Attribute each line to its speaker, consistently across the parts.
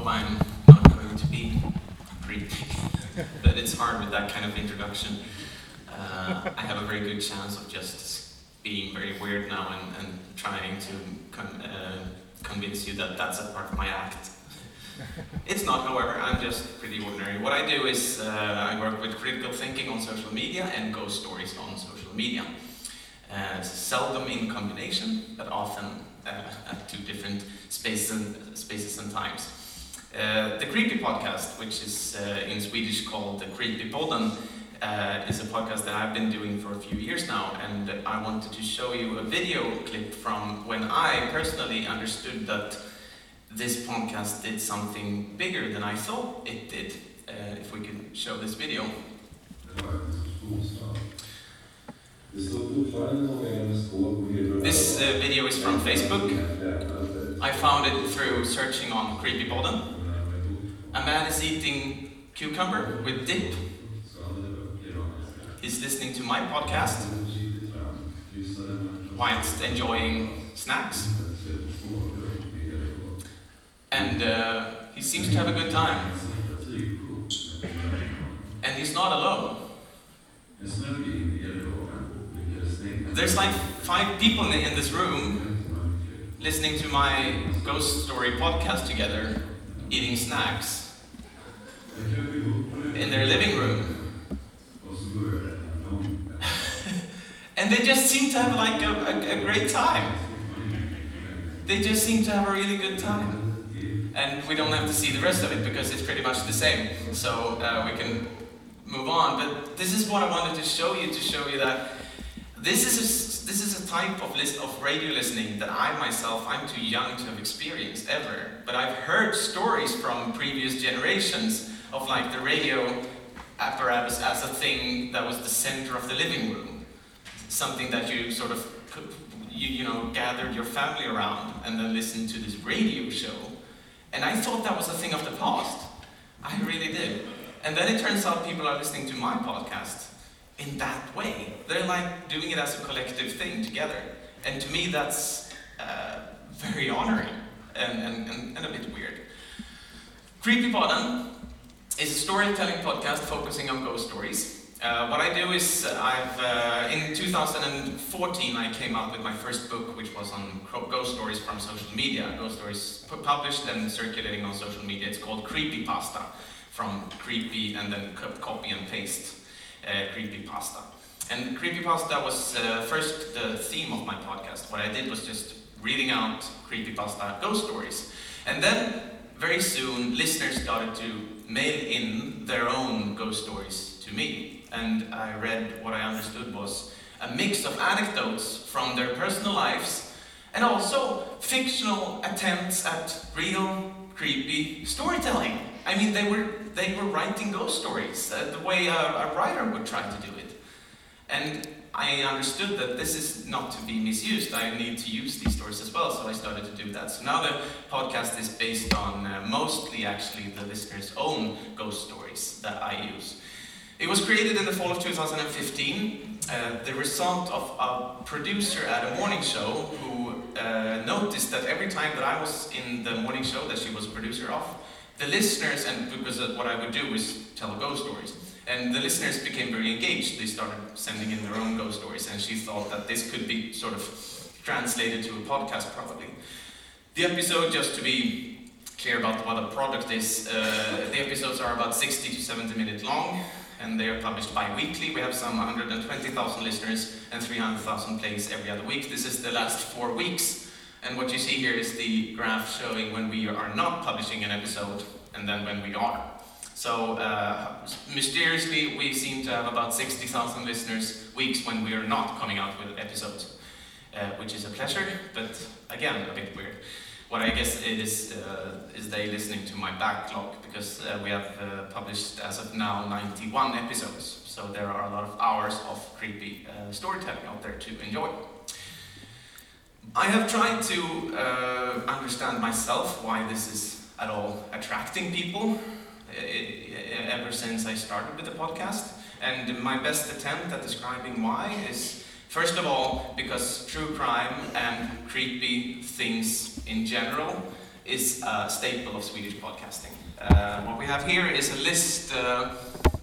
Speaker 1: hope I'm not going to be creepy, but it's hard with that kind of introduction. Uh, I have a very good chance of just being very weird now and, and trying to con- uh, convince you that that's a part of my act. It's not, however, I'm just pretty ordinary. What I do is uh, I work with critical thinking on social media and ghost stories on social media. Uh, seldom in combination, but often uh, at two different spaces and, spaces and times. Uh, the Creepy Podcast, which is uh, in Swedish called the Creepy Podden, uh, is a podcast that I've been doing for a few years now, and I wanted to show you a video clip from when I personally understood that this podcast did something bigger than I thought it did. Uh, if we can show this video. This uh, video is from Facebook. I found it through searching on Creepy Podden. A man is eating cucumber with dip. He's listening to my podcast whilst enjoying snacks. And uh, he seems to have a good time. And he's not alone. There's like five people in, in this room listening to my ghost story podcast together, eating snacks in their living room. and they just seem to have like a, a, a great time. They just seem to have a really good time. And we don't have to see the rest of it because it's pretty much the same. So uh, we can move on. But this is what I wanted to show you to show you that this is a, this is a type of list of radio listening that I myself I'm too young to have experienced ever. But I've heard stories from previous generations of like the radio apparatus as a thing that was the center of the living room, something that you sort of you, you know gathered your family around and then listened to this radio show. And I thought that was a thing of the past. I really did. And then it turns out people are listening to my podcast in that way. They're like doing it as a collective thing together. And to me, that's uh, very honoring and, and, and, a bit weird. Creepy Podden is a storytelling podcast focusing on ghost stories. Uh, what I do is I've uh, in 2014 I came out with my first book, which was on ghost stories from social media. Ghost stories published and circulating on social media. It's called Creepy Pasta, from creepy and then copy and paste uh, creepy pasta. And creepy pasta was uh, first the theme of my podcast. What I did was just reading out creepy pasta ghost stories, and then very soon listeners started to mail in their own ghost stories to me and I read what I understood was a mix of anecdotes from their personal lives and also fictional attempts at real creepy storytelling. I mean, they were they were writing ghost stories uh, the way a, a writer would try to do it, and I understood that this is not to be misused. I need to use these stories as well, so I started to do that. So now the podcast is based on uh, mostly actually the listeners' own ghost stories that I use. It was created in the fall of 2015, uh, the result of a producer at a morning show who uh, noticed that every time that I was in the morning show that she was a producer of, the listeners, and because what I would do is tell ghost stories, and the listeners became very engaged. They started sending in their own ghost stories, and she thought that this could be sort of translated to a podcast probably. The episode, just to be clear about what a product is, uh, the episodes are about 60 to 70 minutes long and they are published bi-weekly. We have some 120,000 listeners and 300,000 plays every other week. This is the last four weeks, and what you see here is the graph showing when we are not publishing an episode and then when we are. So uh, mysteriously, we seem to have about 60,000 listeners weeks when we are not coming out with episodes, uh, which is a pleasure, but again, a bit weird what I guess it is uh, is they listening to my backlog because uh, we have uh, published as of now 91 episodes, so there are a lot of hours of creepy uh, storytelling out there to enjoy. I have tried to uh, understand myself why this is at all attracting people ever since I started with the podcast, and my best attempt at describing why is First of all, because true crime and creepy things in general is a staple of Swedish podcasting. Uh, what we have here is a list uh,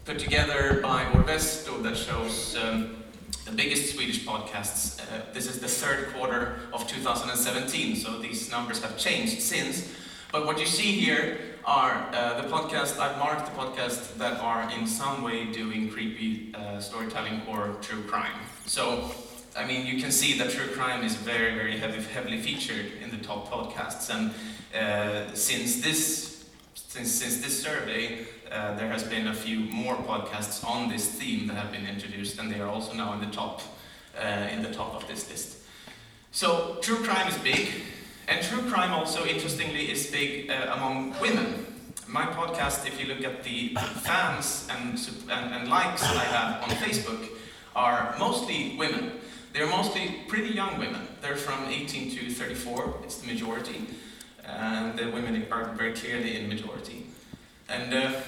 Speaker 1: put together by Orvesto that shows um, the biggest Swedish podcasts. Uh, this is the third quarter of 2017, so these numbers have changed since. But what you see here are uh, the podcasts, I've marked the podcasts that are in some way doing creepy uh, storytelling or true crime. So, I mean, you can see that true crime is very, very heavy, heavily featured in the top podcasts. And uh, since this, since, since this survey, uh, there has been a few more podcasts on this theme that have been introduced, and they are also now in the top, uh, in the top of this list. So, true crime is big. And true crime also, interestingly, is big uh, among women. My podcast, if you look at the fans and, and, and, likes I have on Facebook, are mostly women. They're mostly pretty young women. They're from 18 to 34, it's the majority. And the women are very clearly in majority. And uh,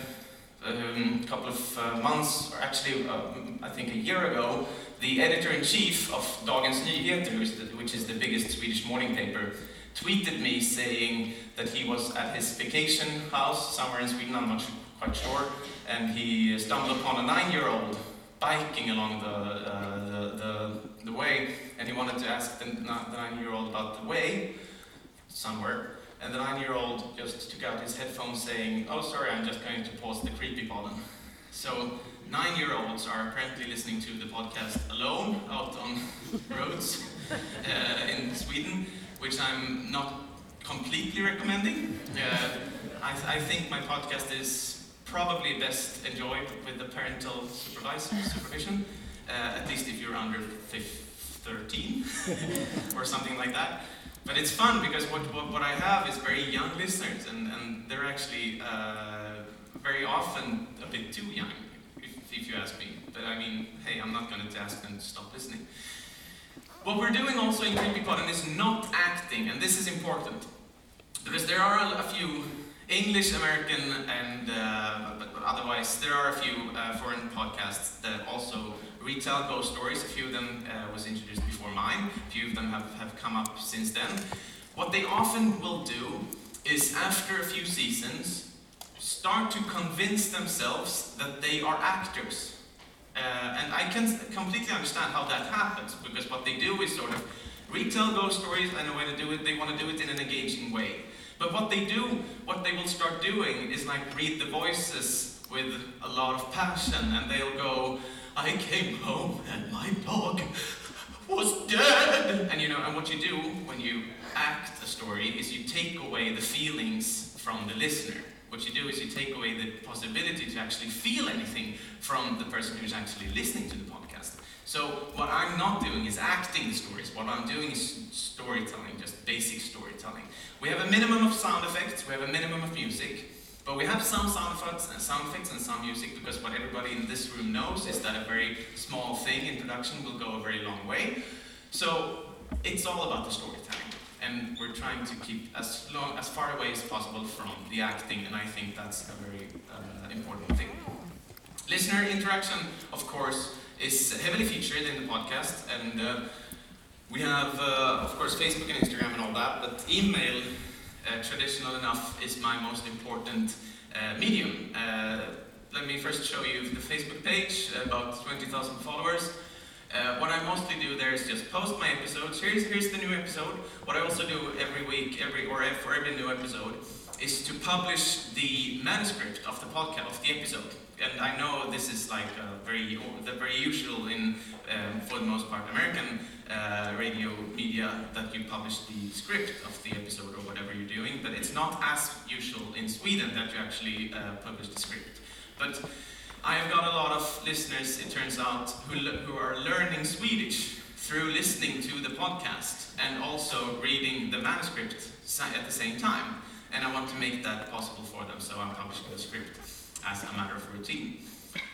Speaker 1: um, a couple of uh, months, or actually, uh, I think a year ago, the editor in chief of Dagens Nyheter, which is the biggest Swedish morning paper, tweeted me saying that he was at his vacation house somewhere in Sweden, I'm not quite sure, and he stumbled upon a nine-year-old biking along the, uh, the, the, the, way, and he wanted to ask the, the nine-year-old about the way somewhere, and the nine-year-old just took out his headphones saying, oh sorry, I'm just going to pause the Creepy Podden. So nine-year-olds are apparently listening to the podcast alone out on roads uh, in Sweden, which I'm not completely recommending. Uh, I, th I, think my podcast is probably best enjoyed with the parental supervision, uh, at least if you're under 13 or something like that. But it's fun because what, what, what I have is very young listeners, and, and they're actually uh, very often a bit too young, if, if you ask me. But I mean, hey, I'm not going to ask them to stop listening. What we're doing also in Creepy Creepypodden is not acting, and this is important. Because there are a few English, American, and uh, but, but, otherwise there are a few uh, foreign podcasts that also retell ghost stories. A few of them uh, was introduced before mine. A few of them have, have come up since then. What they often will do is, after a few seasons, start to convince themselves that they are actors uh, and I can completely understand how that happens, because what they do is sort of retell ghost stories, and the way to do it, they want to do it in an engaging way. But what they do, what they will start doing is like read the voices with a lot of passion, and they'll go, I came home and my dog was dead. And you know, and what you do when you act a story is you take away the feelings from the listener. What you do is you take away the possibility to actually feel anything from the person who's actually listening to the podcast. So what I'm not doing is acting the stories. What I'm doing is storytelling, just basic storytelling. We have a minimum of sound effects, we have a minimum of music, but we have some sound effects and sound effects and some music because what everybody in this room knows is that a very small thing in production will go a very long way. So it's all about the storytelling and we're trying to keep as long as far away as possible from the acting, and I think that's a very uh, important thing. Listener interaction, of course, is heavily featured in the podcast, and uh, we have, uh, of course, Facebook and Instagram and all that, but email, uh, traditional enough, is my most important uh, medium. Uh, let me first show you the Facebook page, about 20,000 followers. Uh, what I mostly do there is just post my episodes. Here's, here's the new episode. What I also do every week, every or for every new episode, is to publish the manuscript of the podcast of the episode. And I know this is like very the very usual in um, for the most part American uh, radio media that you publish the script of the episode or whatever you're doing, but it's not as usual in Sweden that you actually uh, publish the script. But I have got a lot of listeners, it turns out, who, who are learning Swedish through listening to the podcast and also reading the manuscript at the same time. And I want to make that possible for them, so I'm publishing the script as a matter of routine.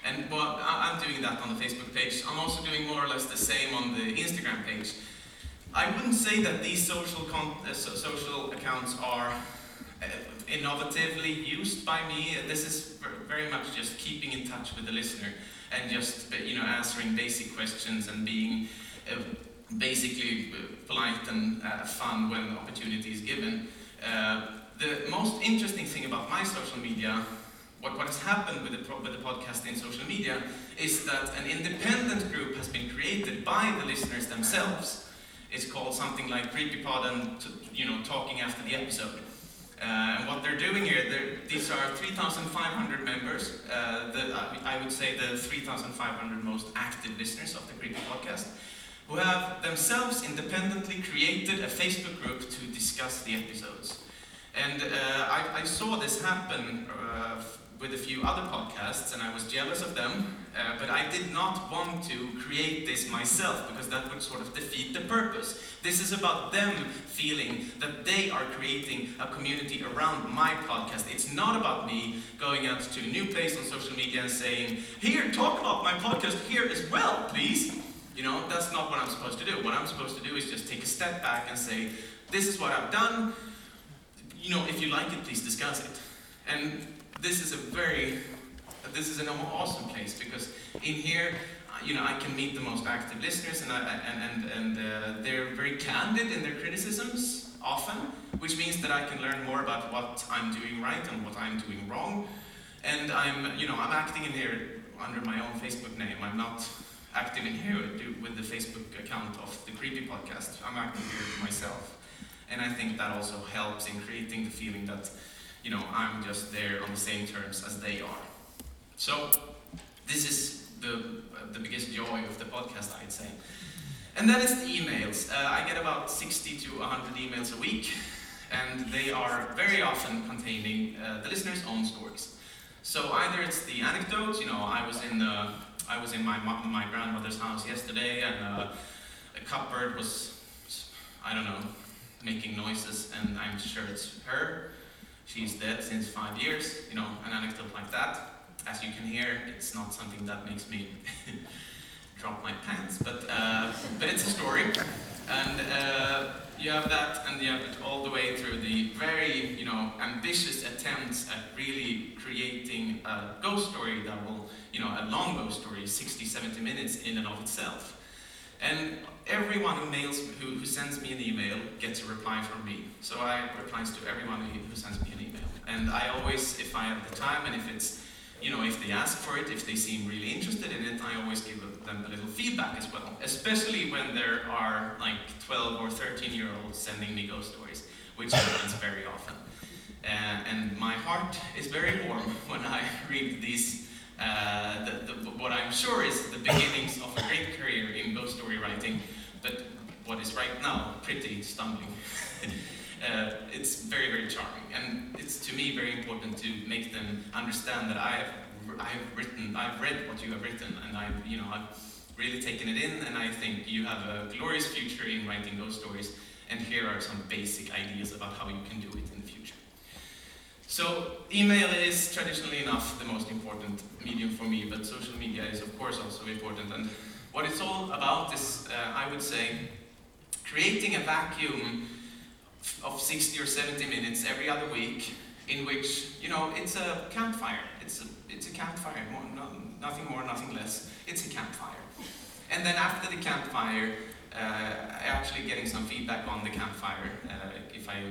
Speaker 1: And I'm doing that on the Facebook page. I'm also doing more or less the same on the Instagram page. I wouldn't say that these social, uh, social accounts are innovatively used by me. This is very much just keeping in touch with the listener and just you know answering basic questions and being uh, basically uh, polite and uh, fun when opportunity is given. Uh, most interesting thing about my social media, what, what has happened with the, with the podcast in social media, is that an independent group has been created by the listeners themselves. It's called something like CreepyPod and you know talking after the episode. Uh, and what they're doing here, they're, these are 3,500 members. Uh, the, I would say the 3,500 most active listeners of the Creepy Podcast, who have themselves independently created a Facebook group to discuss the episodes. And uh, I, I, saw this happen uh, with a few other podcasts, and I was jealous of them. Uh, but I did not want to create this myself because that would sort of defeat the purpose. This is about them feeling that they are creating a community around my podcast. It's not about me going out to a new place on social media and saying, Here, talk about my podcast here as well, please. You know, that's not what I'm supposed to do. What I'm supposed to do is just take a step back and say, This is what I've done. You know, if you like it, please discuss it. And this is a very this is an awesome place because in here, uh, you know, I can meet the most active listeners, and I, and and and uh, they're very candid in their criticisms often, which means that I can learn more about what I'm doing right and what I'm doing wrong. And I'm, you know, I'm acting in here under my own Facebook name. I'm not active in here with the Facebook account of the Creepy Podcast. I'm acting here myself, and I think that also helps in creating the feeling that, you know, I'm just there on the same terms as they are. So this is the, the biggest joy of the podcast, I'd say. And then it's the emails. Uh, I get about 60 to 100 emails a week, and they are very often containing uh, the listener's own stories. So either it's the anecdotes, you know, I was in the, I was in my my grandmother's house yesterday, and uh, a cupboard was, I don't know, making noises, and I'm sure it's her. She's dead since five years, you know, an anecdote like that as you can hear, it's not something that makes me drop my pants, but uh, but it's a story, and uh, you have that, and you have it all the way through the very you know ambitious attempts at really creating a ghost story that will you know a long ghost story, 60, 70 minutes in and of itself. And everyone who mails, who, who sends me an email gets a reply from me. So I replies to everyone who sends me an email. And I always, if I have the time and if it's you know, if they ask for it, if they seem really interested in it, I always give them a little feedback as well. Especially when there are like 12 or 13 year olds sending me ghost stories, which happens very often. Uh, and my heart is very warm when I read these, uh, the, the, what I'm sure is the beginnings of a great career in ghost story writing, but what is right now pretty stumbling. uh, it's very, very charming. And it's to me very important to make them understand that I have, I have written, I've read what you have written, and I've, you know, I've really taken it in, and I think you have a glorious future in writing those stories. And here are some basic ideas about how you can do it in the future. So, email is traditionally enough the most important medium for me, but social media is, of course, also important. And what it's all about is, uh, I would say, creating a vacuum of 60 or 70 minutes every other week in which, you know, it's a campfire. It's a, it's a campfire, more, no, nothing more, nothing less. It's a campfire. And then after the campfire, uh, actually getting some feedback on the campfire, uh, if I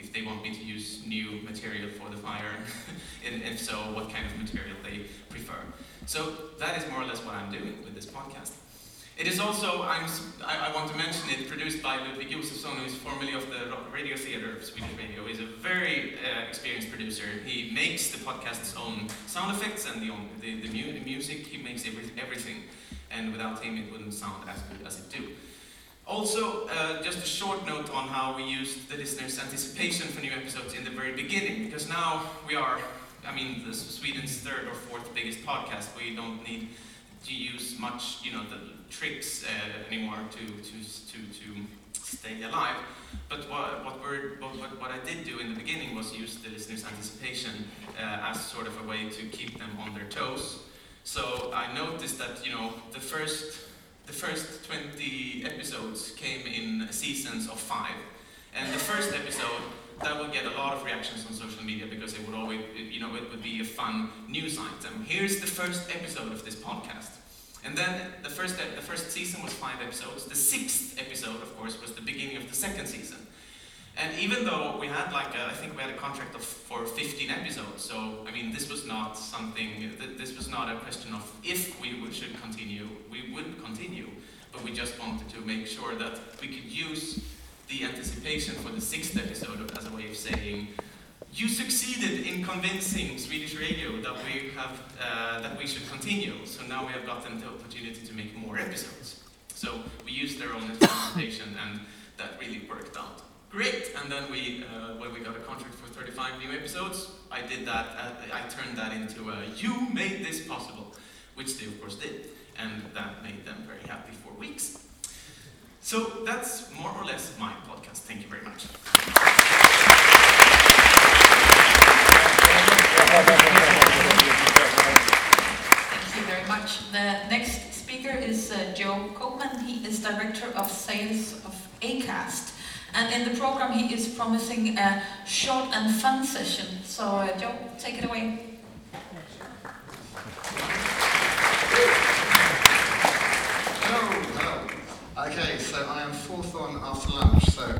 Speaker 1: if they want me to use new material for the fire, and if so, what kind of material they prefer. So that is more or less what I'm doing with this podcast. It is also, I, I, want to mention it, produced by Ludwig Josefsson, who is formerly of the Radio Theatre of Swedish Radio. He's a very uh, experienced producer. He makes the podcast's own sound effects and the, the, the, mu the music. He makes every, everything. And without him, it wouldn't sound as good as it do. Also, uh, just a short note on how we used the listener's anticipation for new episodes in the very beginning, because now we are, I mean, Sweden's third or fourth biggest podcast. We don't need to use much, you know, the tricks uh, anymore to, to, to, to stay alive. But what, what, what, what, I did do in the beginning was use the listener's anticipation uh, as sort of a way to keep them on their toes. So I noticed that, you know, the first, the first 20 episodes came in seasons of five. And the first episode, that would get a lot of reactions on social media because it would always, you know, it would be a fun news item. Here's the first episode of this podcast. And then the first, the first season was five episodes. The sixth episode, of course, was the beginning of the second season. And even though we had like a, I think we had a contract of for 15 episodes, so I mean this was not something. th- This was not a question of if we would, should continue. We would continue, but we just wanted to make sure that we could use the anticipation for the sixth episode as a way of saying, you succeeded in convincing Swedish radio that we have uh, that we should continue. So now we have gotten the opportunity to make more episodes. So we used their own anticipation, and that really worked out great. And then we, uh, when we got a contract for 35 new episodes, I did that. I turned that into a "You made this possible," which they of course did, and that made them very happy for weeks. So that's more or less my podcast. Thank you very much.
Speaker 2: Thank you very much. The next speaker is uh, Joe Copeman. He is Director of Sales of ACAST. And in the program, he is promising a short and fun session. So, uh, Joe, take it away.
Speaker 3: Hello, hello. Okay, so I am fourth on after lunch, so